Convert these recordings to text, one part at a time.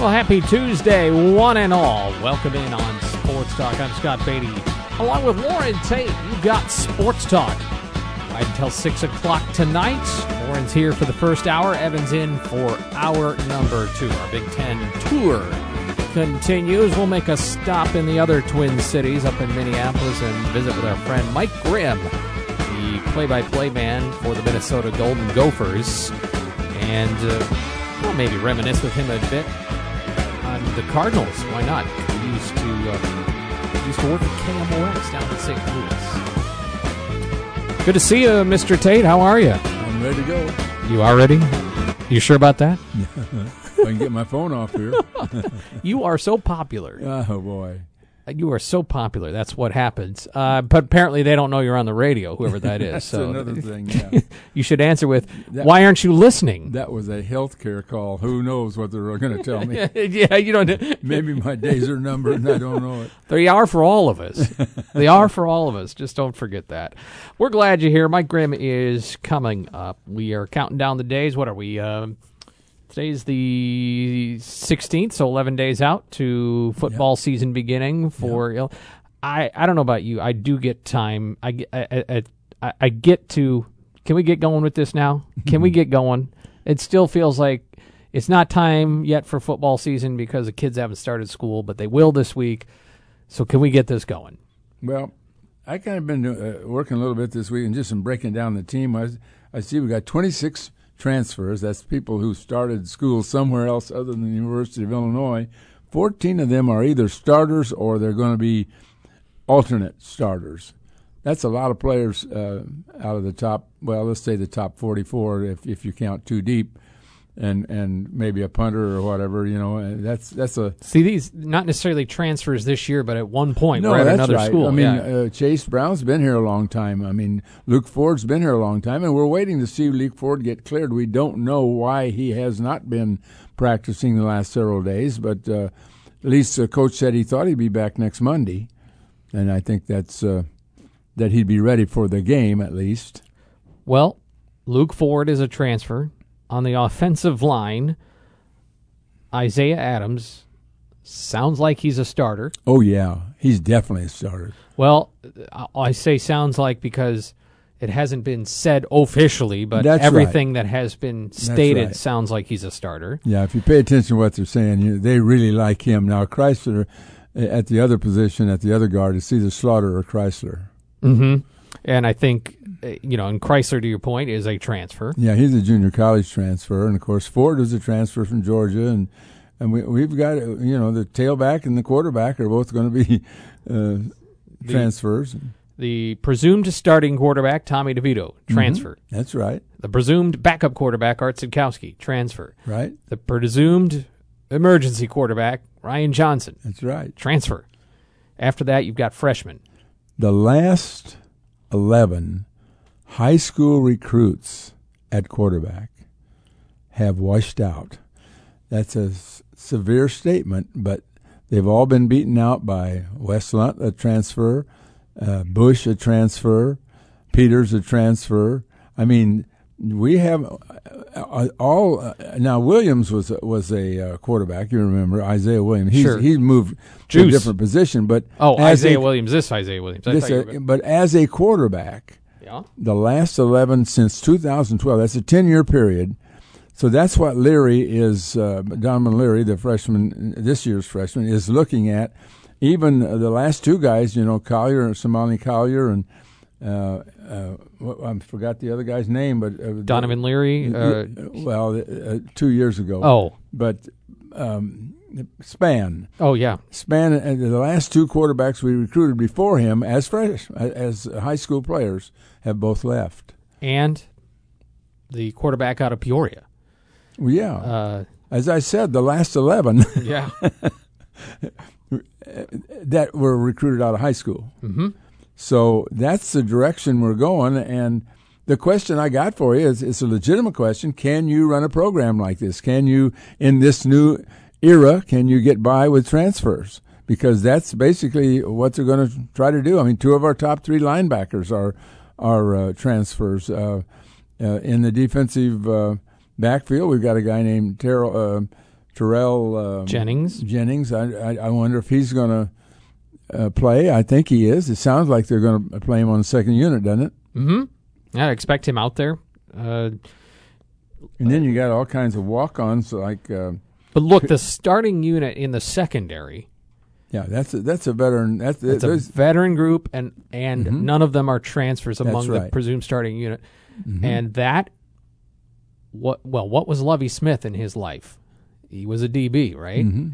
Well, happy Tuesday, one and all. Welcome in on Sports Talk. I'm Scott Beatty. Along with Loren Tate, you've got Sports Talk. Right until 6 o'clock tonight. Here for the first hour. Evan's in for hour number two. Our Big Ten tour continues. We'll make a stop in the other Twin Cities up in Minneapolis and visit with our friend Mike Grimm, the play by play man for the Minnesota Golden Gophers. And uh, well, maybe reminisce with him a bit on the Cardinals. Why not? He used to uh, used to work at KMOX down in St. Louis. Good to see you, Mr. Tate. How are you? I'm ready to go. You are ready? You sure about that? I can get my phone off here. You are so popular. Oh boy. You are so popular. That's what happens. Uh, but apparently, they don't know you're on the radio, whoever that is. That's so another thing. Yeah. you should answer with, That- "Why aren't you listening?" that was a healthcare call. Who knows what they're going to tell me? yeah, you don't. Maybe my days are numbered and I don't know it. They are for all of us. they are for all of us. Just don't forget that. We're glad you're here. Mike Grimm is coming up. We are counting down the days. What are we? Um, today's the 16th, so 11 days out to football season beginning for. I I don't know about you. I do get time. I get I, I, I, I get to. Can we get going with this now? Can we get going? It still feels like it's not time yet for football season because the kids haven't started school, but they will this week. So can we get this going? Well, I kind of been uh, working a little bit this week and just in breaking down the team. I, I see we got 26 transfers. That's people who started school somewhere else other than the University of Illinois. 14 of them are either starters or they're going to be alternate starters. That's a lot of players uh, out of the top. Well, let's say the top 44 if if you count too deep, and and maybe a punter or whatever. You know, that's that's a See these not necessarily transfers this year, but at one point no, at another right. school. I mean, yeah. uh, Chase Brown's been here a long time. I mean, Luke Ford's been here a long time, and we're waiting to see Luke Ford get cleared. We don't know why he has not been practicing the last several days, but uh, at least the coach said he thought he'd be back next Monday, and I think that's uh, that he'd be ready for the game at least. well, Luke Ford is a transfer on the offensive line. Isaiah Adams sounds like he's a starter. Oh yeah, he's definitely a starter. Well, I- say sounds like because it hasn't been said officially, but That's everything that has been stated right. sounds like he's a starter. Yeah, if you pay attention to what they're saying, you, they really like him. Now, Chrysler uh, at the other position, at the other guard, is either Slaughter or Chrysler. hmm And I think, you know, and Chrysler, to your point, is a transfer. Yeah, he's a junior college transfer, and of course Ford is a transfer from Georgia, and and we we've got you know the tailback and the quarterback are both going to be uh, transfers. The presumed starting quarterback, Tommy DeVito, transfer. That's right, The presumed backup quarterback, Art Sitkowski, transfer. right. The presumed emergency quarterback, Ryan Johnson, That's right. transfer. After that, you've got freshmen. The last eleven high school recruits at quarterback have washed out. That's a s- severe statement, but they've all been beaten out by Wes Lunt, a transfer, uh, Bush, a transfer, Peters, a transfer. I mean, we have uh, uh, all uh, now. Williams was was a uh, quarterback. You remember Isaiah Williams? He's Sure. he's moved to a different position, but Oh, Isaiah a, Williams. This Isaiah Williams. I this, uh, were- but as a quarterback, yeah. the last 11 since 2012. That's a 10 year period. So that's what Leary is, uh, Donovan Leary, the freshman, this year's freshman, is looking at. Even the last two guys, you know, Collier, and Samari Collier, and uh, uh, I forgot the other guy's name, but uh, Donovan Leary. Uh, well, uh, two years ago. oh, but um, Span, oh yeah. Span, uh, the last two quarterbacks we recruited before him as fresh as high school players have both left. And the quarterback out of Peoria. Well, yeah, Uh, as I said, the last eleven yeah. that were recruited out of high school. hmm So that's the direction we're going, and the question I got for you is it's a legitimate question. Can you run a program like this? Can you, in this new era, can you get by with transfers? Because that's basically what they're going to try to do. I mean, two of our top three linebackers are are uh, transfers. Uh, uh, in the defensive uh, backfield, we've got a guy named Terrell, uh, Terrell um, Jennings. Jennings. I, I, I wonder if he's going to uh, play. I think he is. It sounds like they're going to play him on the second unit, doesn't it? Mm-hmm. I expect him out there. Uh, and then you got all kinds of walk-ons like. But look, the starting unit in the secondary. Yeah, that's a, that's a veteran. That's, that's a veteran group, and and Mhm. none of them are transfers among the presumed starting unit. Mhm. And that, what well, what was Lovie Smith in his life? He was a DB, right? Mhm.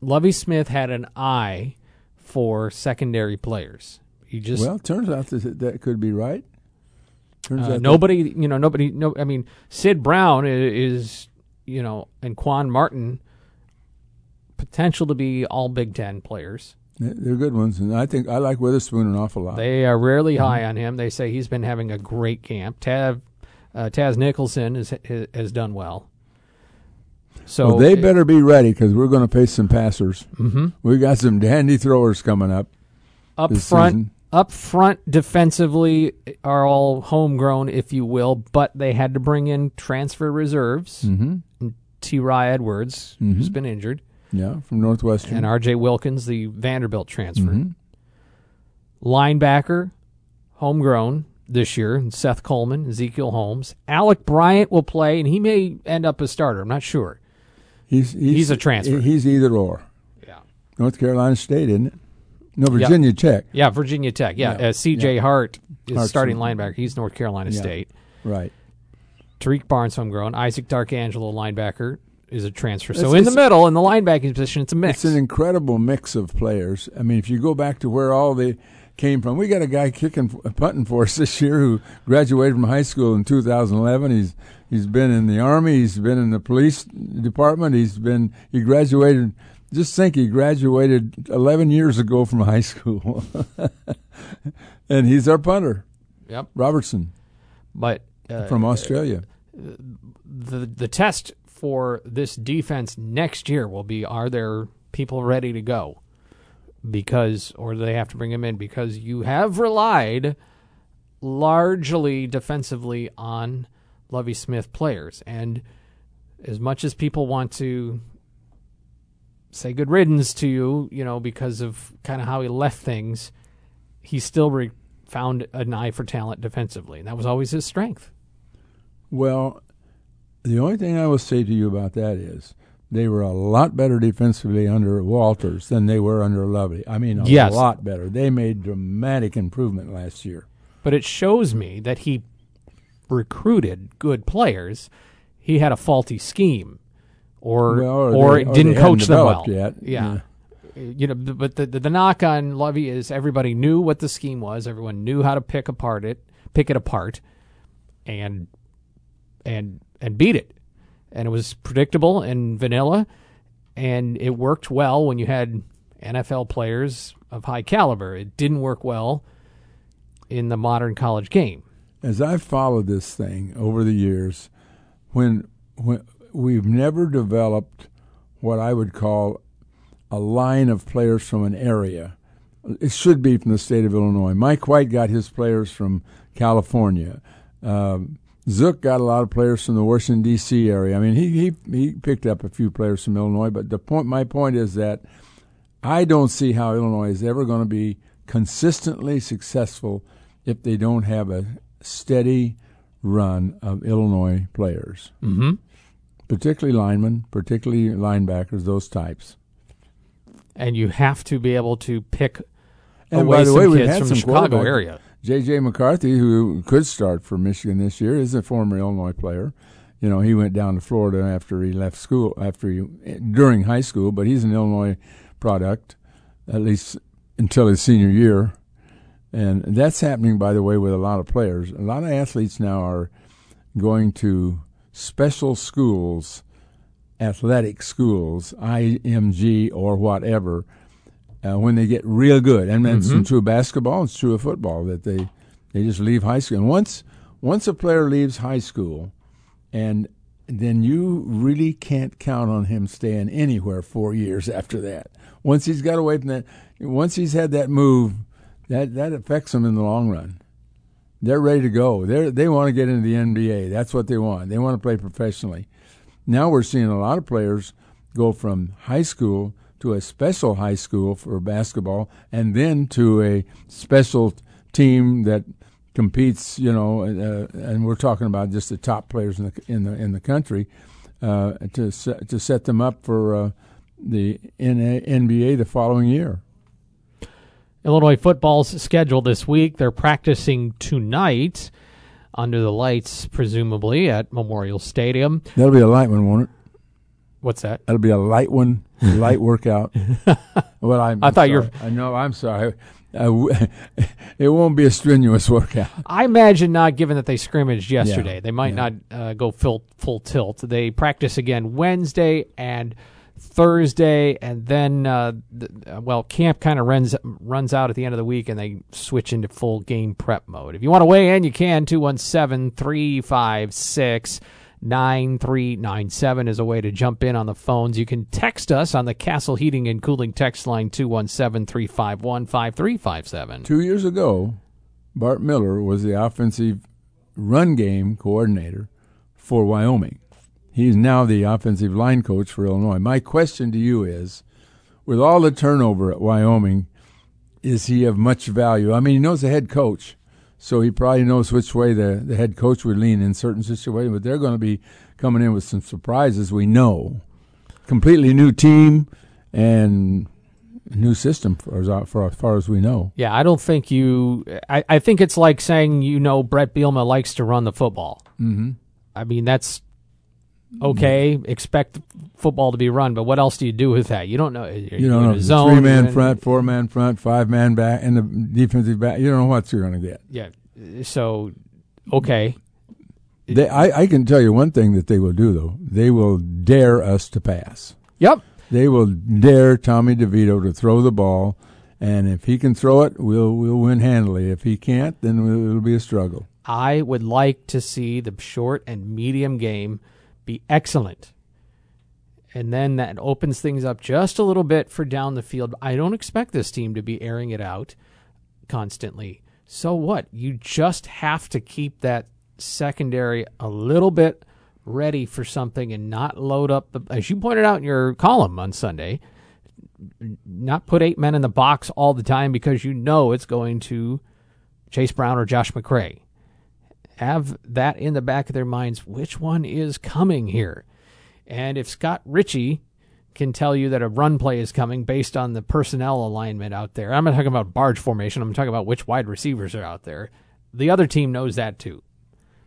Lovie Smith had an eye for secondary players. He just Well, it turns out that that could be right. Turns uh, nobody, you know, nobody. No, I mean, Sid Brown i- is, you know, and Quan Martin potential to be all Big Ten players. they're good ones, and I think I like Witherspoon an awful lot. They are rarely Mm-hmm. high on him. They say he's been having a great camp. Tav, uh, Taz Nicholson has has done well. So well, they better be ready because we're going to face some passers. Mhm. We got some dandy throwers coming up. up front, season. Up front defensively are all homegrown, if you will, but they had to bring in transfer reserves. Mm-hmm. T. Rye Edwards, who's been injured, Yeah, from Northwestern. and R.J. Wilkins, the Vanderbilt transfer. Mhm. Linebacker, homegrown this year, and Seth Coleman, Ezekiel Holmes. Alec Bryant will play, and he may end up a starter. I'm not sure. He's, he's He's a transfer. He's either or. Yeah. North Carolina State, isn't it? No, Yeah. Virginia Tech. Yeah, Virginia Tech. Yeah, Yeah. Uh, C.J. Hart is Hart's starting the- linebacker. He's North Carolina Yeah. State. Right. Tariq Barnes, homegrown. Isaac Darkangelo, linebacker, is a transfer. So in the middle, in the linebacking position, it's a mix. It's an incredible mix of players. I mean, if you go back to where all they came from, we got a guy kicking, punting for us this year who graduated from high school in 2011. He's he's been in the army. He's been in the police department. He's been he graduated. Just think, he graduated 11 years ago from high school, and he's our punter, yep. Robertson But uh, from Australia. the the test for this defense next year will be: Are there people ready to go? Because, or do they have to bring them in? Because you have relied largely defensively on Lovie Smith players, and as much as people want to say good riddance to you, you know, because of kind of how he left things, he still re- found an eye for talent defensively, and that was always his strength. Well, the only thing I will say to you about that is they were a lot better defensively under Walters than they were under Lovely. I mean, a Yes. lot better. They made dramatic improvement last year. but it shows me that he recruited good players. He had a faulty scheme, or Well, or or, they- or didn't coach them well. yet. Yeah. You know, but the, the the knock on Lovie is everybody knew what the scheme was. Everyone knew how to pick apart it, pick it apart, and and and beat it. And it was predictable and vanilla, and it worked well when you had NFL players of high caliber. It didn't work well in the modern college game. As I've followed this thing over the years, when when we've never developed what I would call a line of players from an area. It should be from the state of Illinois. Mike White got his players from California. Um, Zook got a lot of players from the Washington D.C. area. I mean, he he he picked up a few players from Illinois. But the point, my point is that I don't see how Illinois is ever going to be consistently successful if they don't have a steady run of Illinois players, Mm-hmm. Particularly linemen, particularly linebackers, those types. And you have to be able to pick And away by the some way, we've kids had from some the Chicago area. J.J. McCarthy, who could start for Michigan this year, is a former Illinois player. You know, he went down to Florida after he left school, after he during high school, but he's an Illinois product, at least until his senior year. And that's happening, by the way, with a lot of players. A lot of athletes now are going to special schools, athletic schools, IMG or whatever, uh, when they get real good. And it's true of basketball, it's true of football that they they just leave high school. And once once a player leaves high school, and then you really can't count on him staying anywhere four years after that. Once he's got away from that, once he's had that move, that that affects him in the long run. They're ready to go. They they want to get into the NBA. That's what they want. They want to play professionally. Now we're seeing a lot of players go from high school to a special high school for basketball, and then to a special team that competes. You know, uh, and we're talking about just the top players in the in the in the country uh, to to set them up for uh, the NBA the following year. Illinois football's schedule this week. They're practicing tonight under the lights, presumably at Memorial Stadium. That'll be a light one, won't it? What's that? That'll be a light one, light workout. well, I'm, I thought you're. I know. I'm sorry. Uh, it won't be a strenuous workout. I imagine not, given that they scrimmaged yesterday. Yeah, They might yeah. not uh, go full full tilt. They practice again Wednesday and Thursday, and then uh, th- uh, well, camp kind of runs runs out at the end of the week, and they switch into full game prep mode. If you want to weigh in, you can 217-356 9397 is a way to jump in on the phones. You can text us on the Castle Heating and Cooling text line 217 351 5357. Two years ago, Bart Miller was the offensive run game coordinator for Wyoming. He's now the offensive line coach for Illinois. My question to you is with all the turnover at Wyoming, is he of much value? I mean, he knows the head coach, so he probably knows which way the, the head coach would lean in certain situations, but they're going to be coming in with some surprises, we know. Completely new team and new system for as, for as far as we know. Yeah, I don't think you. I, I think it's like saying you know Brett Bielema likes to run the football. Mm-hmm. I mean that's okay. Expect football to be run, but what else do you do with that? You don't know. You're, You don't know a if it's zone, three man front, four man front, five man back, and the defensive back. You don't know what you're going to get. Yeah. So okay. They, I, I can tell you one thing that they will do though. They will dare us to pass. Yep. They will dare Tommy DeVito to throw the ball, and if he can throw it, we'll we'll win handily. If he can't, then it'll be a struggle. I would like to see the short and medium game be excellent. And then that opens things up just a little bit for down the field. I don't expect this team to be airing it out constantly. So what? You just have to keep that secondary a little bit ready for something and not load up the as you pointed out in your column on Sunday, not put eight men in the box all the time because you know it's going to Chase Brown or Josh McCray have that in the back of their minds which one is coming here. And if Scott Richey can tell you that a run play is coming based on the personnel alignment out there, I'm not talking about barge formation, I'm talking about which wide receivers are out there. The other team knows that too.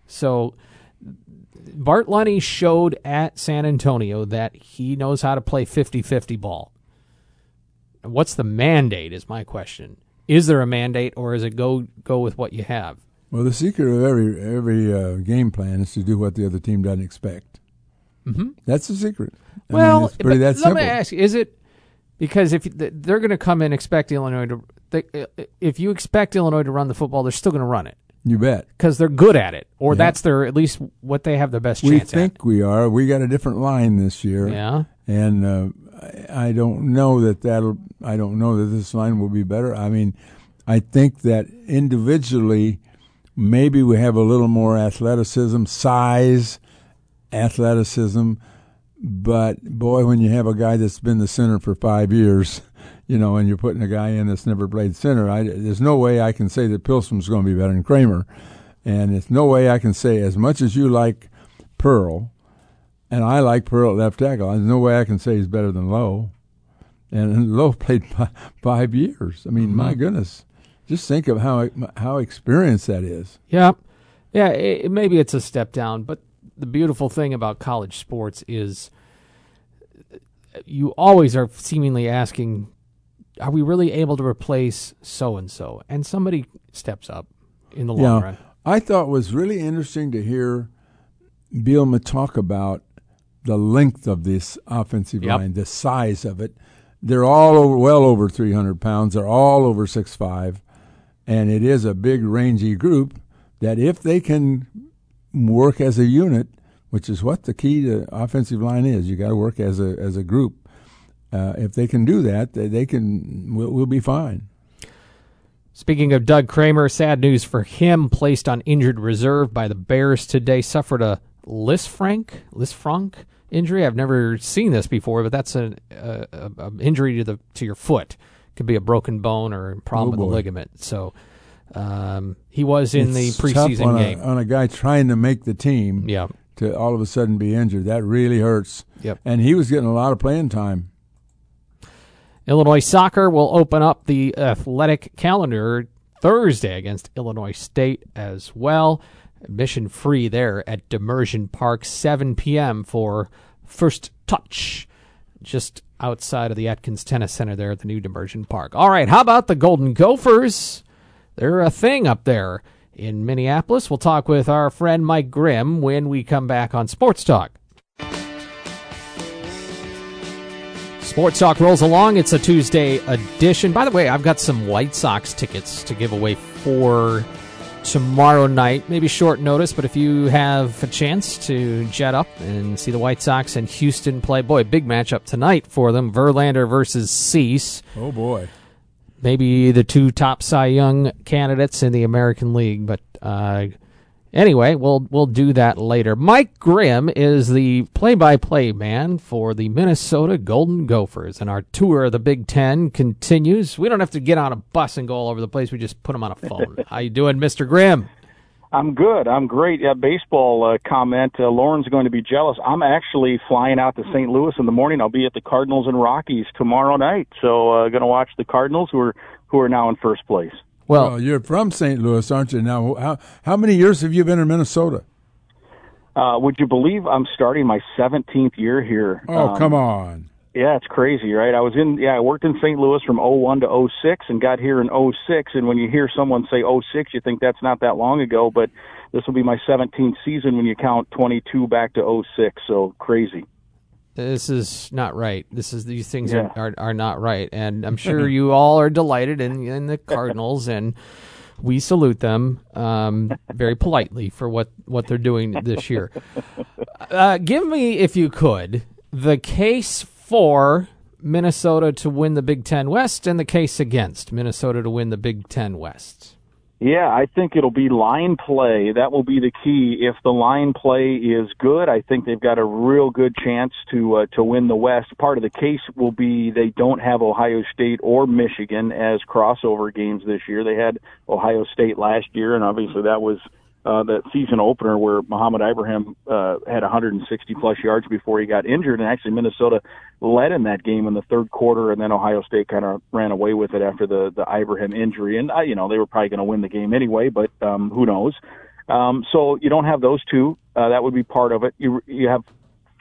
So Barry Lunney showed at San Antonio that he knows how to play 50 50 ball. What's the mandate, is my question. Is there a mandate, or is it go go with what you have? Well, the secret of every every uh, game plan is to do what the other team doesn't expect. Mm-hmm. That's the secret. I well, mean, pretty that let simple. me ask: Is it because if they're going to come in expect Illinois to, they, if you expect Illinois to run the football, they're still going to run it You bet. because they're good at it, or Yeah. that's their at least what they have the best chance. We chance think we are. We got a different line this year. Yeah, and uh, I don't know that that'll. I don't know that this line will be better. I mean, I think that individually, maybe we have a little more athleticism, size, athleticism. But boy, when you have a guy that's been the center for five years, you know, and you're putting a guy in that's never played center, I, there's no way I can say that Pihlstrom's going to be better than Kramer, and there's no way I can say as much as you like Pearl, and I like Pearl at left tackle. There's no way I can say he's better than Lowe. And Lowe played five years. I mean, my mm-hmm. goodness, just think of how how experienced that is. yeah, yeah. It, maybe it's a step down, but the beautiful thing about college sports is you always are seemingly asking, "Are we really able to replace so and so?" And somebody steps up in the long Yeah. run. I thought it was really interesting to hear Bielema talk about the length of this offensive Yep. line, the size of it. They're all over, well over 300 pounds. They're all over six five, and it is a big, rangy group. that if they can work as a unit, which is what the key to offensive line is, you got to work as a as a group. Uh, if they can do that, they, they can we'll, we'll be fine. Speaking of Doug Kramer, sad news for him. Placed on injured reserve by the Bears today. Suffered a Lisfranc, Lisfranc injury. I've never seen this before, but that's an a injury to the to your foot. Could be a broken bone or a problem Oh, with the ligament. So um, he was in It's the preseason on game. A, on a guy trying to make the team yeah. to all of a sudden be injured. That really hurts. Yep. And he was getting a lot of playing time. Illinois soccer will open up the athletic calendar Thursday against Illinois State as well. Admission free there at Demirjian Park, 7 p.m. for first touch, just outside of the Atkins Tennis Center there at the new Demirjian Park. All right, how about the Golden Gophers? They're a thing up there in Minneapolis. We'll talk with our friend Mike Grimm when we come back on Sports Talk. Sports Talk rolls along. It's a Tuesday edition. By the way, I've got some White Sox tickets to give away for tomorrow night. Maybe short notice, but if you have a chance to jet up and see the White Sox and Houston play, boy, big matchup tonight for them. Verlander versus Cease. Oh boy. Maybe the two top Cy Young candidates in the American League, but uh, anyway, we'll we'll do that later. Mike Grimm is the play-by-play man for the Minnesota Golden Gophers, and our tour of the Big Ten continues. We don't have to get on a bus and go all over the place. We just put them on a phone. How you doing, Mister Grimm? I'm good. I'm great. Yeah, baseball uh, comment. Uh, Loren's going to be jealous. I'm actually flying out to St. Louis in the morning. I'll be at the Cardinals and Rockies tomorrow night. So, uh, going to watch the Cardinals, who are who are now in first place. Well, Well, you're from St. Louis, aren't you? Now, how how many years have you been in Minnesota? Uh, would you believe I'm starting my 17th year here? Oh, Um, come on. Yeah, it's crazy, right? I was in, yeah, I worked in St. Louis from '01 to '06 and got here in '06. And when you hear someone say '06, you think that's not that long ago, but this will be my 17th season when you count 22 back to '06. So crazy. This is not right. This is these things Yeah. are, are are not right, and I'm sure you all are delighted in in the Cardinals, and we salute them um, very politely for what what they're doing this year. Uh, give me, if you could, the case for Minnesota to win the Big Ten West and the case against Minnesota to win the Big Ten West. Yeah, I think it'll be line play. That will be the key. If the line play is good, I think they've got a real good chance to uh, to win the West. Part of the case will be they don't have Ohio State or Michigan as crossover games this year. They had Ohio State last year, and obviously that was uh, the season opener where Mohamed Ibrahim uh, had 160 plus yards before he got injured, and actually Minnesota led in that game in the third quarter, and then Ohio State kind of ran away with it after the the Ibrahim injury, and uh, you know they were probably going to win the game anyway, but um, who knows? Um, so you don't have those two. Uh, that would be part of it. You you have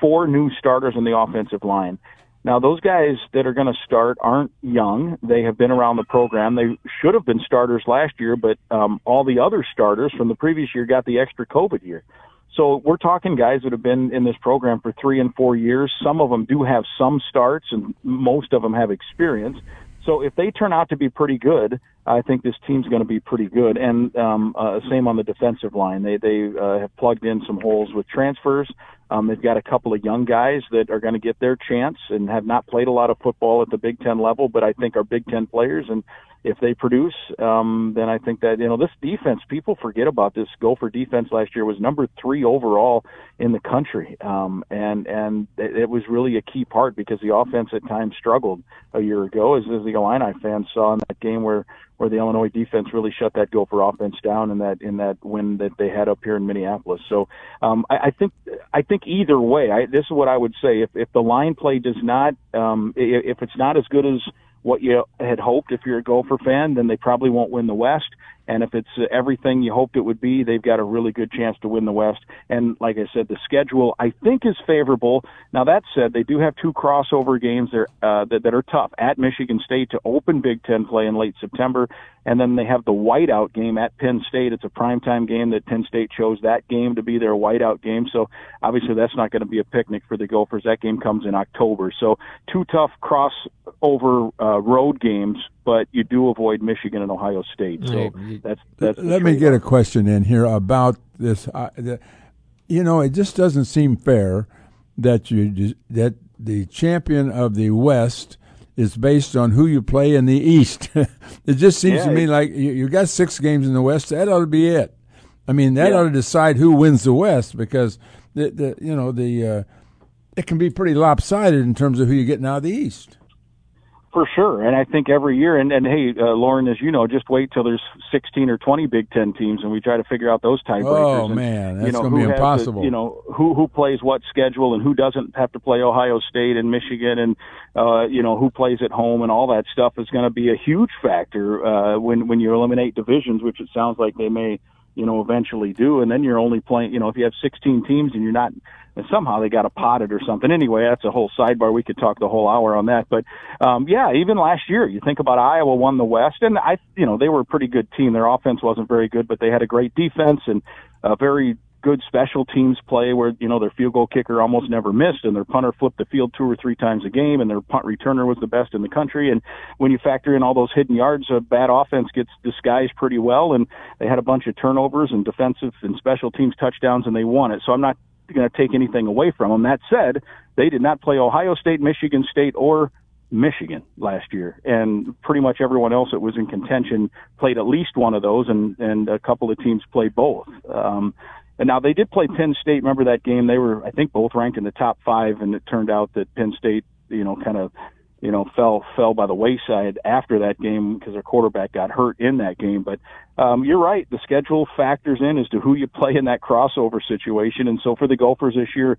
four new starters on the offensive line. Now, those guys that are going to start aren't young. They have been around the program. They should have been starters last year, but um, all the other starters from the previous year got the extra COVID year. So we're talking guys that have been in this program for three and four years. Some of them do have some starts, and most of them have experience. So if they turn out to be pretty good, I think this team's going to be pretty good. And um, uh, same on the defensive line. They they uh, have plugged in some holes with transfers. Um, they've got a couple of young guys that are going to get their chance and have not played a lot of football at the Big Ten level, but I think are Big Ten players. And if they produce, um, then I think that you know this defense. People forget about this. Gopher defense last year was number three overall in the country, um, and and it, was really a key part because the offense at times struggled a year ago, as, as the Illini fans saw in that game where where the Illinois defense really shut that Gopher offense down in that in that win that they had up here in Minneapolis. So um, I, I think I think either way, I, this is what I would say: if if the line play does not, um, if it's not as good as what you had hoped if you're a Gopher fan, then they probably won't win the West. And if it's uh, everything you hoped it would be, they've got a really good chance to win the West. And like I said, the schedule I think is favorable. Now that said, they do have two crossover games there uh, that, that are tough at Michigan State to open Big Ten play in late September, and then they have the whiteout game at Penn State. It's a primetime game that Penn State chose that game to be their whiteout game. So obviously that's not going to be a picnic for the Gophers. That game comes in October. So two tough crossover uh, road games but you do avoid Michigan and Ohio State. So that's that's. Let me get a question in here about this. Uh, the, you know, it just doesn't seem fair that you that the champion of the West is based on who you play in the East. it just seems Yeah, to me like you, you got six games in the West. That ought to be it. I mean, that Yeah. ought to decide who wins the West because the, the you know the uh, it can be pretty lopsided in terms of who you're getting out of the East. For sure, and I think every year, and, and hey, uh, Loren, as you know, just wait till there's 16 or 20 Big Ten teams, and we try to figure out those tiebreakers. Oh, and, man, that's you know, gonna be who has impossible. you know, who who plays what schedule, and who doesn't have to play Ohio State and Michigan, and uh, you know who plays at home, and all that stuff is going to be a huge factor uh, when when you eliminate divisions, which it sounds like they may, you know, eventually do, and then you're only playing. You know, if you have 16 teams and you're not and somehow they got to pot it or something. Anyway, that's a whole sidebar. We could talk the whole hour on that. But um, yeah, even last year, you think about Iowa won the West, and I, you know, they were a pretty good team. Their offense wasn't very good, but they had a great defense and a very good special teams play where you know their field goal kicker almost never missed and their punter flipped the field two or three times a game and their punt returner was the best in the country. And when you factor in all those hidden yards a bad offense gets disguised pretty well and they had a bunch of turnovers and defensive and special teams touchdowns and they won it. So I'm not going to take anything away from them. That said they did not play Ohio State Michigan State or Michigan last year, and pretty much everyone else that was in contention played at least one of those, and and a couple of teams played both. Um, and now they did play Penn State. Remember that game? They were, I think, both ranked in the top five, and it turned out that Penn State, you know, kind of, you know, fell fell by the wayside after that game because their quarterback got hurt in that game. But um, you're right, the schedule factors in as to who you play in that crossover situation, and so for the Gophers this year,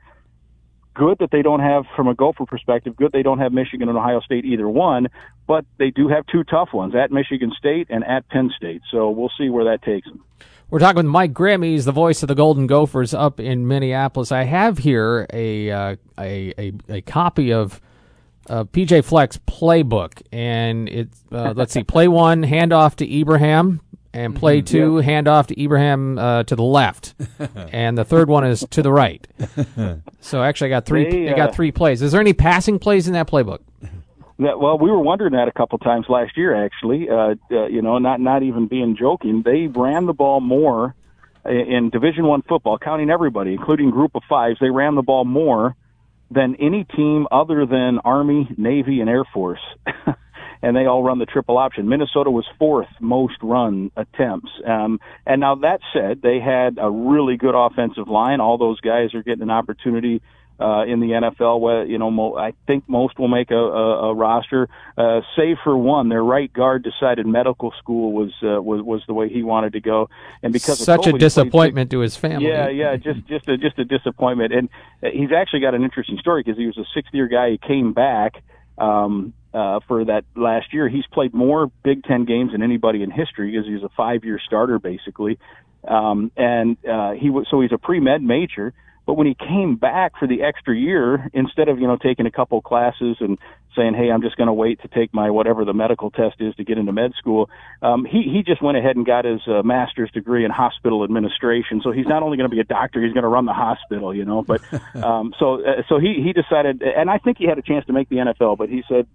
good that they don't have, from a Gopher perspective, good they don't have Michigan and Ohio State either one, but they do have two tough ones at Michigan State and at Penn State. So we'll see where that takes them. We're talking with Mike Grimm. He's the voice of the Golden Gophers up in Minneapolis. I have here a uh, a, a a copy of uh, PJ Fleck's playbook, and it's uh, let's see, play one, hand off to Ibrahim, and play two, hand off to Ibrahim uh, to the left, and the third one is to the right. So actually, I got three. They, I got uh, three plays. Is there any passing plays in that playbook? That, well, we were wondering that a couple times last year, actually. Uh, uh, you know, not not even being joking. They ran the ball more i- in Division One football, counting everybody, including Group of Fives. They ran the ball more than any team other than Army, Navy, and Air Force. and they all run the triple option. Minnesota was fourth most run attempts. Um, and now that said, they had a really good offensive line. All those guys are getting an opportunity uh, in the NFL. Where you know, mo- I think most will make a, a, a roster, uh, save for one. Their right guard decided medical school was uh, was was the way he wanted to go, and because of Such COVID, a disappointment to his family. yeah, yeah, just just a just a disappointment. And he's actually got an interesting story because he was a sixth year guy. He came back um, uh, for that last year. He's played more Big Ten games than anybody in history because he was a five year starter basically. Um, and uh, he was so he's a pre med major. But when he came back for the extra year, instead of you know taking a couple classes and saying, "Hey, I'm just going to wait to take my whatever the medical test is to get into med school," um, he he just went ahead and got his uh, master's degree in hospital administration. So he's not only going to be a doctor, he's going to run the hospital, you know. But um, so uh, so he he decided, and I think he had a chance to make the NFL, but he said,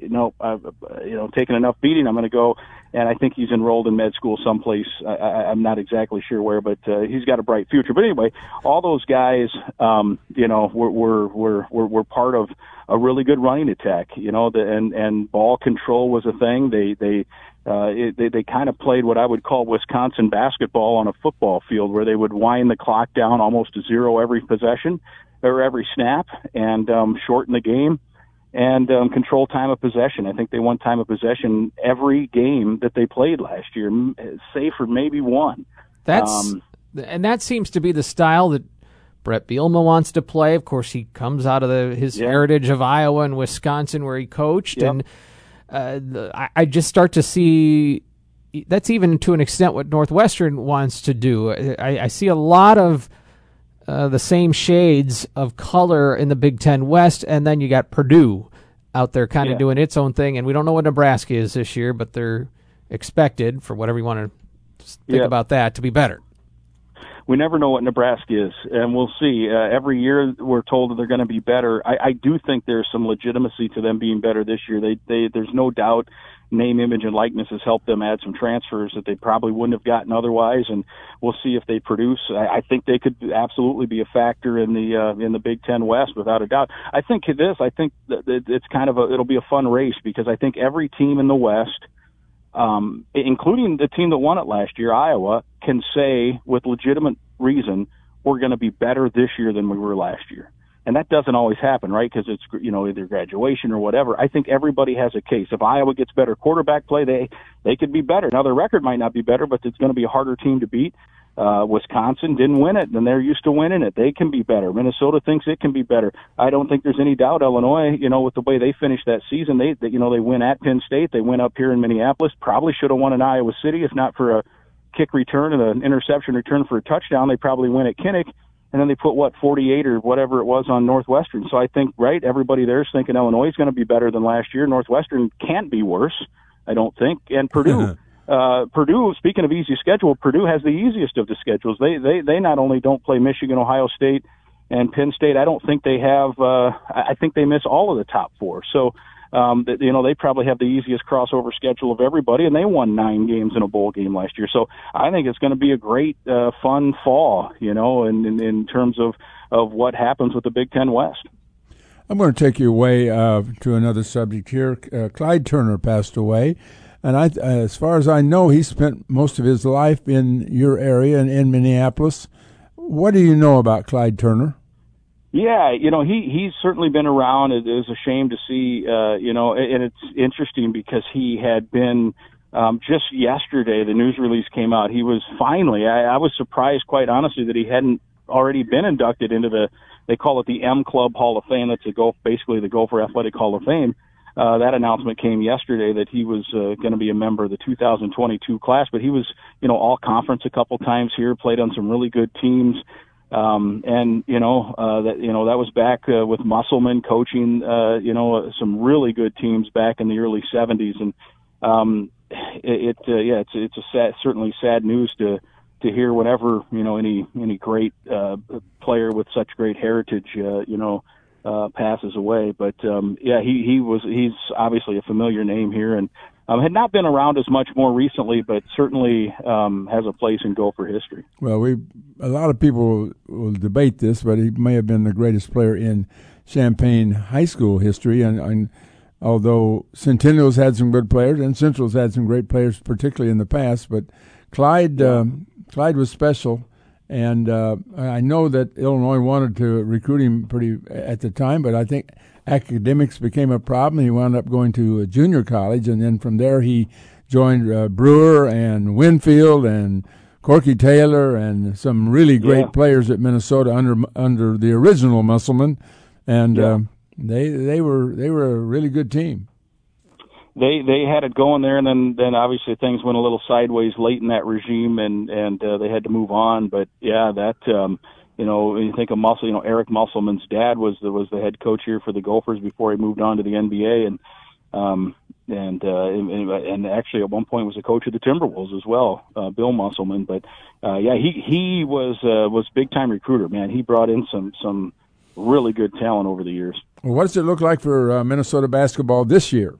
"No, I've, you know, taken enough beating. I'm going to go." And I think he's enrolled in med school someplace. I, I, I'm not exactly sure where, but uh, he's got a bright future. But anyway, all those guys, um, you know, were were were were, were part of a really good running attack. You know, the, and and ball control was a thing. They they uh, it, they they kind of played what I would call Wisconsin basketball on a football field, where they would wind the clock down almost to zero every possession or every snap, and um, shorten the game and um, control time of possession. I think they won time of possession every game that they played last year, save for maybe one. That's Um, and that seems to be the style that Brett Bielema wants to play. Of course, he comes out of the, his Yeah. heritage of Iowa and Wisconsin, where he coached, Yep. and uh, the, I, I just start to see that's even to an extent what Northwestern wants to do. I, I see a lot of uh, the same shades of color in the Big Ten West, and then you got Purdue out there kind of Yeah. doing its own thing. And we don't know what Nebraska is this year, but they're expected, for whatever you want to think Yeah. about that, to be better. We never know what Nebraska is, and we'll see. Uh, every year we're told that they're going to be better. I, I do think there's some legitimacy to them being better this year. They, they, there's no doubt name, image, and likeness has helped them add some transfers that they probably wouldn't have gotten otherwise. And we'll see if they produce. I, I think they could absolutely be a factor in the uh, in the Big Ten West without a doubt. I think this. I think that it's kind of a it'll be a fun race because I think every team in the West. Um, including the team that won it last year, Iowa, can say with legitimate reason we're going to be better this year than we were last year and that doesn't always happen, right? Because it's you know either graduation or whatever. I think everybody has a case. If Iowa gets better quarterback play, they they could be better. Now their record might not be better, but it's going to be a harder team to beat. Uh, Wisconsin didn't win it, and they're used to winning it. They can be better. Minnesota thinks it can be better. I don't think there's any doubt. Illinois, you know, with the way they finished that season, they, they you know they win at Penn State, they win up here in Minneapolis. Probably should have won in Iowa City if not for a kick return and an interception return for a touchdown. They probably win at Kinnick and then they put what 48 or whatever it was on Northwestern. So I think right, everybody there is thinking Illinois is going to be better than last year. Northwestern can't be worse, I don't think. And Purdue, uh, Purdue. Speaking of easy schedule, Purdue has the easiest of the schedules. They they they not only don't play Michigan, Ohio State, and Penn State. I don't think they have. Uh, I think they miss all of the top four. So um, you know, they probably have the easiest crossover schedule of everybody, and they won nine games in a bowl game last year. So I think it's going to be a great, uh, fun fall, you know, in, in, in terms of, of what happens with the Big Ten West. I'm going to take you away uh, to another subject here. Uh, Clyde Turner passed away, and I, as far as I know, he spent most of his life in your area and in Minneapolis. What do you know about Clyde Turner? Yeah, you know he he's certainly been around. It is a shame to see, uh, you know, and it's interesting because he had been um, just yesterday. The news release came out. He was finally. I, I was surprised, quite honestly, that he hadn't already been inducted into the. They call it the M Club Hall of Fame. That's a golf, basically the Gopher Athletic Hall of Fame. Uh, that announcement came yesterday that he was uh, going to be a member of the 2022 class. But he was, you know, all conference a couple times here, played on some really good teams. Um, and you know uh, that you know that was back uh, with Musselman coaching uh, you know some really good teams back in the early 70s, and um, it, it uh, yeah it's it's a sad, certainly sad news to to hear whenever you know any any great uh, player with such great heritage uh, you know uh, passes away. But um, yeah, he he was he's obviously a familiar name here, and um, had not been around as much more recently, but certainly um, has a place in Gopher history. Well, we a lot of people will debate this, but he may have been the greatest player in Champaign high school history, and, and although Centennial's had some good players and Central's had some great players, particularly in the past, but Clyde um, Clyde was special. And uh, I know that Illinois wanted to recruit him pretty at the time, but I think academics became a problem. He wound up going to a junior college, and then from there he joined uh, Brewer and Winfield and Corky Taylor and some really great yeah. players at Minnesota under under the original Musselman, and yeah. uh, they they were they were a really good team. They they had it going there, and then then obviously things went a little sideways late in that regime, and and uh, they had to move on. But yeah, that. Um, you know, you think of Muscle, you know, Eric Musselman's dad was the was the head coach here for the Gophers before he moved on to the NBA, and um, and, uh, and and actually at one point was a coach of the Timberwolves as well, uh, Bill Musselman. But uh, yeah, he he was uh, was big time recruiter. Man, he brought in some some really good talent over the years. What does it look like for uh, Minnesota basketball this year?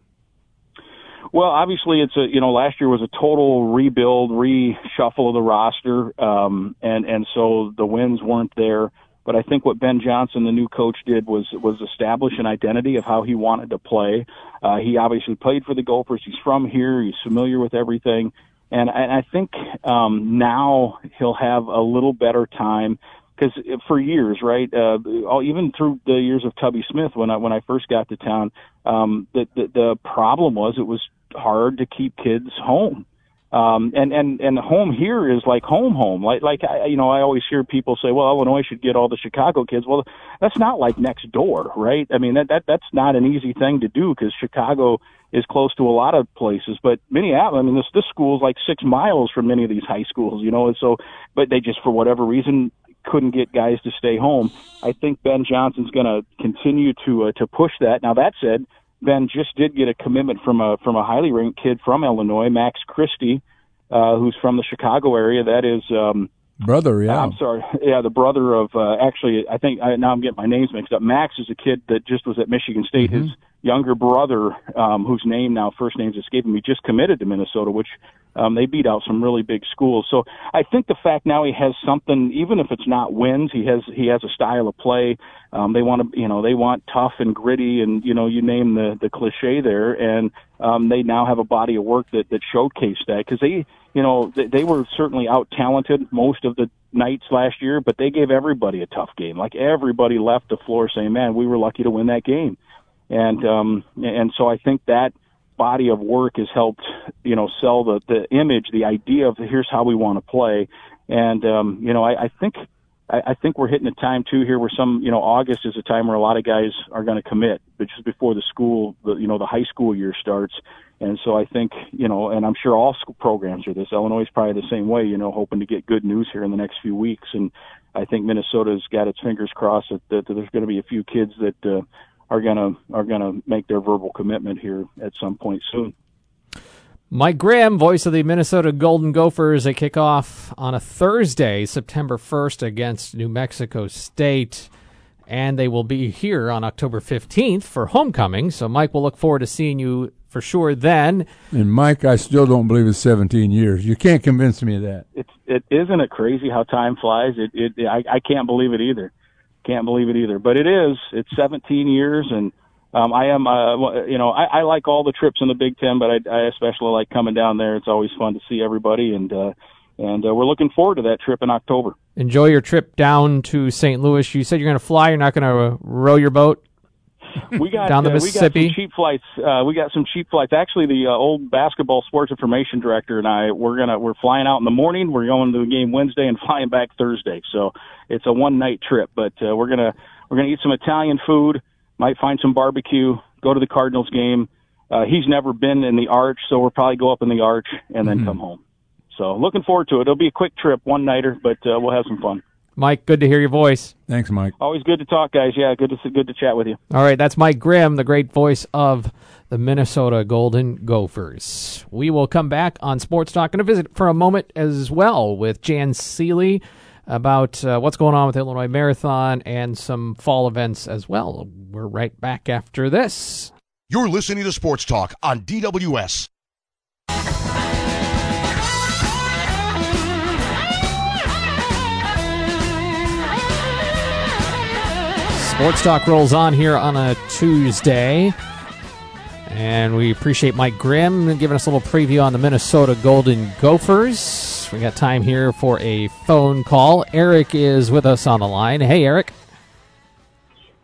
Well, obviously, it's a you know last year was a total rebuild, reshuffle of the roster, um, and and so the wins weren't there. But I think what Ben Johnson, the new coach, did was was establish an identity of how he wanted to play. Uh, he obviously played for the Gophers. He's from here. He's familiar with everything, and, I think um, now he'll have a little better time because for years, right, uh, even through the years of Tubby Smith, when I when I first got to town, um, the, the the problem was it was hard to keep kids home. Um, and, and, and home here is like home, home. Like, like, I, you know, I always hear people say, well, Illinois should get all the Chicago kids. Well, that's not like next door, right? I mean, that, that, that's not an easy thing to do because Chicago is close to a lot of places, but Minneapolis, I mean, this, this school is like six miles from many of these high schools, you know, and so, but they just, for whatever reason, couldn't get guys to stay home. I think Ben Johnson's going to continue to, uh, to push that. Now, that said, Ben just did get a commitment from a from a highly ranked kid from Illinois, Max Christie, uh, who's from the Chicago area. That is um, Brother, yeah. I'm sorry. Yeah, the brother of uh, actually, I think I, now I'm getting my names mixed up. Max is a kid that just was at Michigan State. Mm-hmm. His younger brother, um, whose name now first name's escaping me, just committed to Minnesota, which um, they beat out some really big schools. So I think the fact now he has something, even if it's not wins, he has he has a style of play. Um, they want to, you know, they want tough and gritty, and you know, you name the the cliche there, and um, they now have a body of work that that showcased that because they, you know, they, they were certainly out talented most of the nights last year, but they gave everybody a tough game. Like everybody left the floor saying, "Man, we were lucky to win that game," and um, and so I think that body of work has helped, you know, sell the the image, the idea of here's how we want to play, and um, you know, I, I think. I, I think we're hitting a time too here where some, you know, August is a time where a lot of guys are going to commit, but just before the school, the, you know, the high school year starts. And so I think, you know, and I'm sure all school programs are this. Illinois is probably the same way, you know, hoping to get good news here in the next few weeks. And I think Minnesota's got its fingers crossed that, that, that there's going to be a few kids that uh, are going to are going to make their verbal commitment here at some point soon. Mike Grimm, voice of the Minnesota Golden Gophers, they kick off on a Thursday, September 1st, against New Mexico State. And they will be here on October 15th for homecoming. So, Mike, we'll look forward to seeing you for sure then. And Mike, I still don't believe it's 17 years. You can't convince me of that. It's it isn't it crazy how time flies. It it I, I can't believe it either. Can't believe it either. But it is. It's 17 years, and um, I am. Uh, you know, I, I like all the trips in the Big Ten, but I, I especially like coming down there. It's always fun to see everybody, and uh, and uh, we're looking forward to that trip in October. Enjoy your trip down to St. Louis. You said you're going to fly. You're not going to row your boat. We got Down the uh, Mississippi? We got some cheap flights. Uh, we got some cheap flights. Actually, the uh, old basketball sports information director and I we're gonna we're flying out in the morning. We're going to the game Wednesday and flying back Thursday. So it's a one night trip, but uh, we're gonna we're gonna eat some Italian food. Might find some barbecue. Go to the Cardinals game. Uh, he's never been in the Arch, so we'll probably go up in the Arch and then come home. So looking forward to it. It'll be a quick trip, one nighter, but uh, we'll have some fun. Mike, good to hear your voice. Thanks, Mike. Always good to talk, guys. Yeah, good to good to chat with you. All right, that's Mike Grimm, the great voice of the Minnesota Golden Gophers. We will come back on Sports Talk. Going to visit for a moment as well with Jan Seeley about uh, what's going on with the Illinois Marathon and some fall events as well. We're right back after this. You're listening to Sports Talk on DWS. Sports Talk rolls on here on a Tuesday. And we appreciate Mike Grimm giving us a little preview on the Minnesota Golden Gophers. We got time here for a phone call. Eric is with us on the line. Hey, Eric.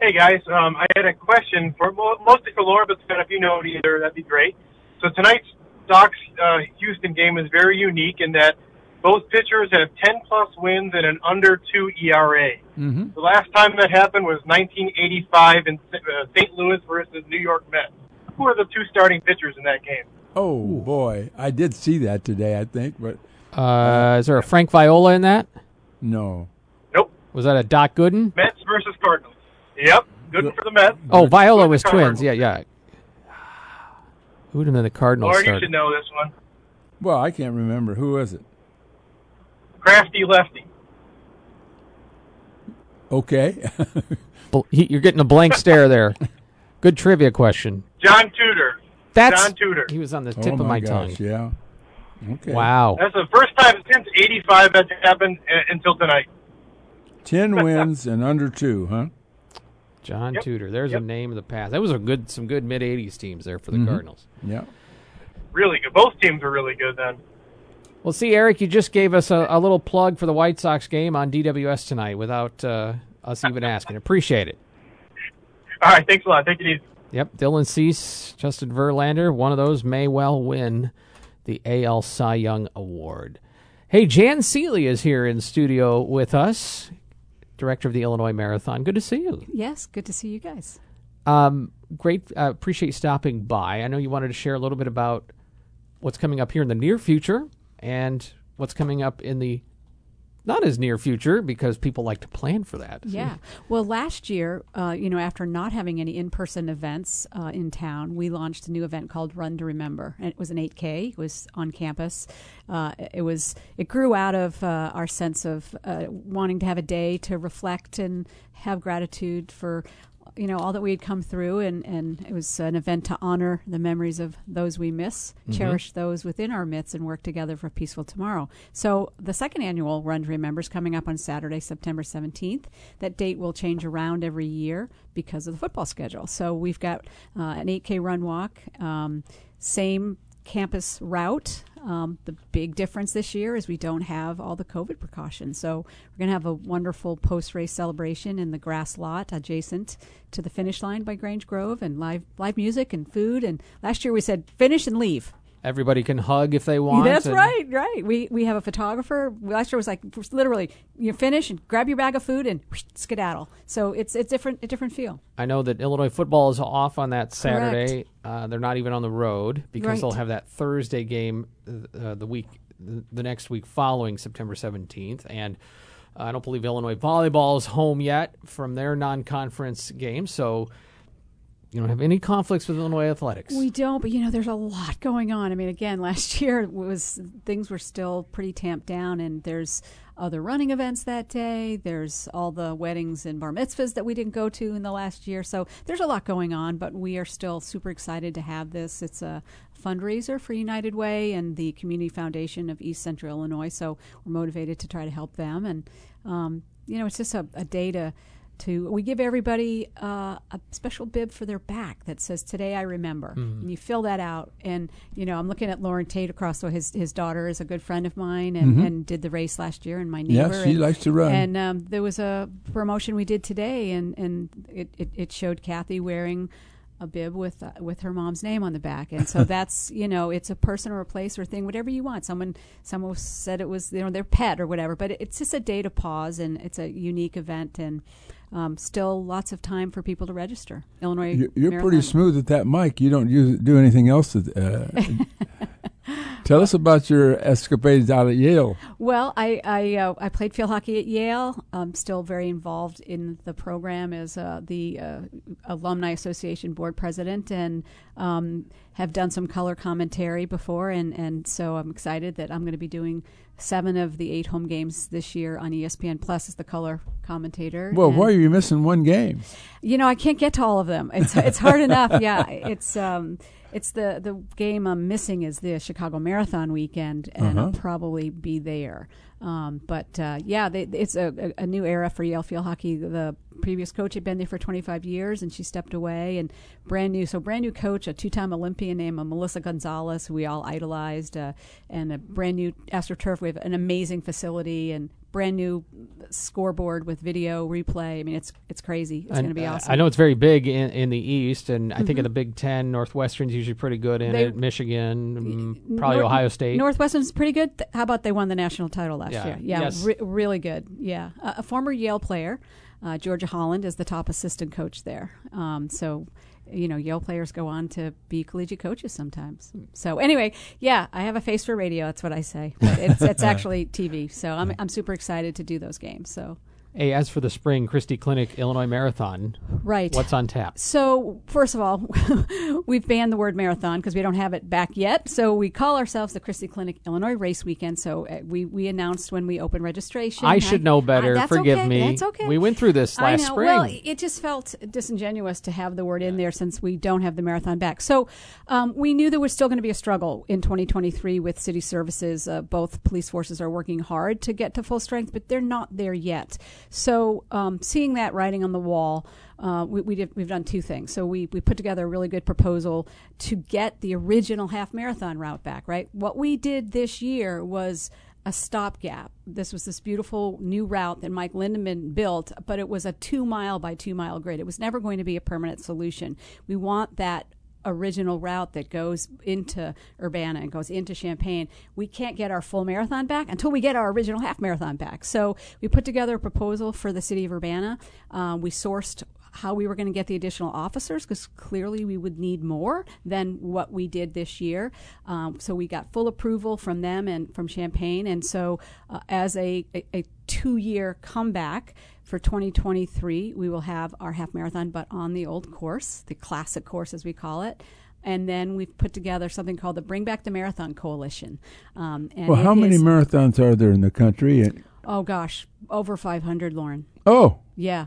Hey guys, um, I had a question for mo- mostly for Loren, but if you know it either, that'd be great. So tonight's Sox uh, Houston game is very unique in that both pitchers have 10 plus wins and an under two ERA. Mm-hmm. The last time that happened was 1985 in uh, St. Louis versus New York Mets. Who are the two starting pitchers in that game? Oh boy, I did see that today. I think, but Uh, is there a Frank Viola in that? no. Nope, Was that a Doc Gooden? Mets versus Cardinals. Yep, good for the Mets. Oh, Viola was twins. Cardinals. Yeah, yeah. Who would have been the Cardinals Loren, you started? should know this one. Well, I can't remember who was it. Crafty lefty. Okay, You're getting a blank stare there. Good trivia question. John Tudor. That's John Tudor. he was on the oh tip my, of my gosh, tongue. yeah. Okay. Wow. That's the first time since '85 that's happened uh, until tonight. Ten wins and under two, huh? John Yep. Tudor. There's a name of the past. That was a good, some good mid '80s teams there for the Mhm. Cardinals. Yeah. Really good. Both teams are really good then. Well, see, Eric, you just gave us a, a little plug for the White Sox game on DWS tonight without uh, us even asking. Appreciate it. All right, thanks a lot. Take it easy. Yep, Dylan Cease, Justin Verlander, one of those may well win the AL Cy Young Award. Hey, Jan Seeley is here in studio with us, director of the Illinois Marathon. Good to see you. Yes, good to see you guys. Um, great. Uh, appreciate stopping by. I know you wanted to share a little bit about what's coming up here in the near future and what's coming up in the not as near future because people like to plan for that. Yeah. Well, last year, uh, you know, after not having any in-person events uh, in town, we launched a new event called Run to Remember, and it was an 8K. It was on campus. Uh, it was it grew out of uh, our sense of uh, wanting to have a day to reflect and have gratitude for you know all that we had come through and, and it was an event to honor the memories of those we miss cherish those within our midst and work together for a peaceful tomorrow. So the second annual run to remember is coming up on saturday september 17th that date will change around every year because of the football schedule. So we've got uh, an 8k run walk um, same campus route. Um, the big difference this year is we don't have all the COVID precautions. So we're going to have a wonderful post race celebration in the grass lot adjacent to the finish line by Grange Grove and live live music and food. And last year we said finish and leave. Everybody can hug if they want. That's right, right. We we have a photographer. Last year was like literally you finish and grab your bag of food and whoosh, skedaddle. So it's it's different a different feel. I know that Illinois football is off on that Saturday. Uh, they're not even on the road because Right. they'll have that Thursday game uh, the week, the next week following September 17th. And I don't believe Illinois volleyball is home yet from their non-conference game, so you don't have any conflicts with Illinois athletics. We don't, but you know, there's a lot going on. I mean, again, last year was things were still pretty tamped down, and there's other running events that day. There's all the weddings and bar mitzvahs that we didn't go to in the last year. So there's a lot going on, but we are still super excited to have this. It's a fundraiser for United Way and the Community Foundation of East Central Illinois. So we're motivated to try to help them, and um, you know, it's just a, a day to to we give everybody uh, a special bib for their back that says today i remember. And you fill that out. And you know i'm looking at Loren Tate across so his his daughter is a good friend of mine and, and did the race last year and my Yeah, neighbor she and, likes to run. and um, there was a promotion we did today and and it, it, it showed kathy wearing a bib with uh, with her mom's name on the back, and so that's you know it's a person or a place or thing, whatever you want. Someone someone said it was you know their pet or whatever, but it's just a day to pause, and it's a unique event, and um, still lots of time for people to register. Illinois, You're, you're pretty smooth at that mic. You don't use, do anything else. That, uh, tell us about your escapades out at Yale. Well, I I, uh, I played field hockey at Yale. I'm still very involved in the program as uh, the uh, alumni association board president, and um, have done some color commentary before. And, and so I'm excited that I'm going to be doing seven of the eight home games this year on ESPN Plus as the color commentator. Well, And- why are you missing one game? you know, I can't get to all of them. It's it's hard enough. Yeah, it's um, it's the the game I'm missing is the Chicago Marathon weekend, and I'll Uh-huh. probably be there. Um, but uh, yeah, they, it's a, a, new era for Yale field hockey. The previous coach had been there for 25 years, and she stepped away. And brand new, so brand new coach, a two-time Olympian named Melissa Gonzalez, who we all idolized, uh, and a brand new AstroTurf. We have an amazing facility and brand new scoreboard with video replay. I mean, it's it's crazy. It's going to be uh, awesome. I know it's very big in, in the East, and I think in the Big Ten, Northwestern's usually pretty good in They- it. Michigan, mm, probably Nor- Ohio State. Northwestern's pretty good. How about they won the national title last Yeah. year? Yeah, Yes. re- really good. Yeah, uh, a former Yale player, uh, Georgia Holland, is the top assistant coach there. Um, so, you know, Yale players go on to be collegiate coaches sometimes. Hmm. So, anyway, yeah, I have a face for radio. That's what I say. But it's it's actually TV. So I'm I'm super excited to do those games. So. Hey, as for the spring Christie Clinic Illinois Marathon, Right. what's on tap? So, first of all, we've banned the word marathon because we don't have it back yet. So, we call ourselves the Christie Clinic Illinois Race Weekend. So, uh, we, we announced when we opened registration. I should know better. Forgive okay. me. That's okay. We went through this I last spring. Well, it just felt disingenuous to have the word in there since we don't have the marathon back. So um, we knew there was still going to be a struggle in 2023 with city services. Uh, both police forces are working hard to get to full strength, but they're not there yet. So um, seeing that writing on the wall. Uh, we, we did, we've done two things. So we, we put together a really good proposal to get the original half marathon route back, right? What we did this year was a stopgap. This was this beautiful new route that Mike Lindeman built, but it was a two mile by two mile grid. It was never going to be a permanent solution. We want that original route that goes into Urbana and goes into Champaign, we can't get our full marathon back until we get our original half marathon back. So we put together a proposal for the city of Urbana. Uh, we sourced how we were going to get the additional officers because clearly we would need more than what we did this year. Um, so we got full approval from them and from Champaign. And so, uh, as a, a, a two year comeback for 2023, we will have our half marathon, but on the old course, the classic course as we call it. And then we've put together something called the Bring Back the Marathon Coalition. Um, and well, how many marathons are there in the country? And, Oh gosh, over 500, Loren. oh, Yeah.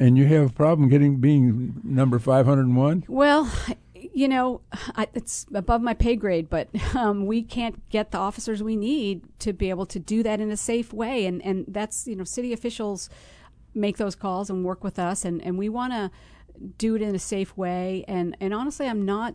And you have a problem getting being number 501? Well, you know, I, it's above my pay grade, but um, we can't get the officers we need to be able to do that in a safe way, and and that's you know, city officials make those calls and work with us, and and we want to do it in a safe way, and and honestly, I'm not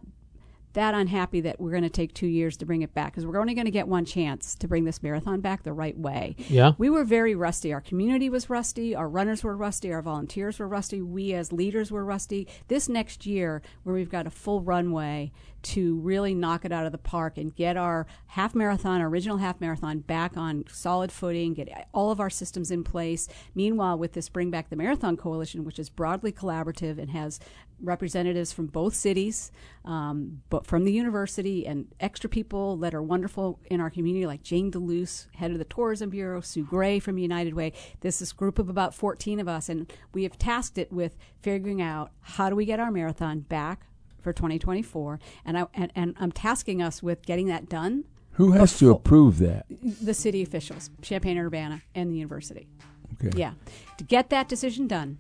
that unhappy that we're going to take two years to bring it back because we're only going to get one chance to bring this marathon back the right way. Yeah. We were very rusty. Our community was rusty. Our runners were rusty. Our volunteers were rusty. We as leaders were rusty. This next year, where we've got a full runway to really knock it out of the park and get our half marathon, our original half marathon, back on solid footing, get all of our systems in place. Meanwhile, with this Bring Back the Marathon Coalition, which is broadly collaborative and has representatives from both cities, um, but from the university and extra people that are wonderful in our community, like Jayne DeLuce, head of the Tourism Bureau, Sue Gray from United Way. This is a group of about 14 of us, and we have tasked it with figuring out how do we get our marathon back for 2024, and I and, and I'm tasking us with getting that done. Who has to approve that? The city officials, Champaign Urbana, and the university. Okay. Yeah, to get that decision done,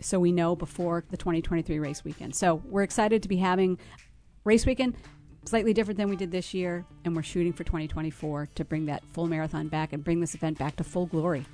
so we know before the 2023 race weekend. So we're excited to be having race weekend, slightly different than we did this year, and we're shooting for 2024 to bring that full marathon back and bring this event back to full glory.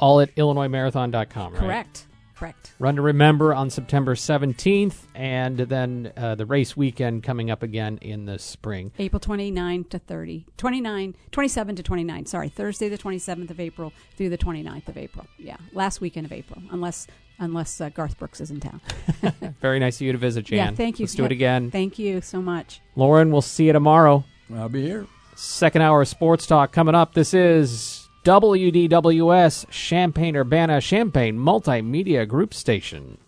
All at IllinoisMarathon.com, right? Correct. Correct. Run to Remember on September 17th, and then uh, the race weekend coming up again in the spring. April 29 to 30, 29, 27 to 29. Sorry, Thursday the 27th of April through the 29th of April. Yeah, last weekend of April, unless unless uh, Garth Brooks is in town. Very nice of you to visit, Jan. Yeah, thank you. Let's do it again. Thank you so much. Loren, we'll see you tomorrow. I'll be here. Second hour of Sports Talk coming up. This is WDWS Champaign Urbana Champaign Multimedia Group Station.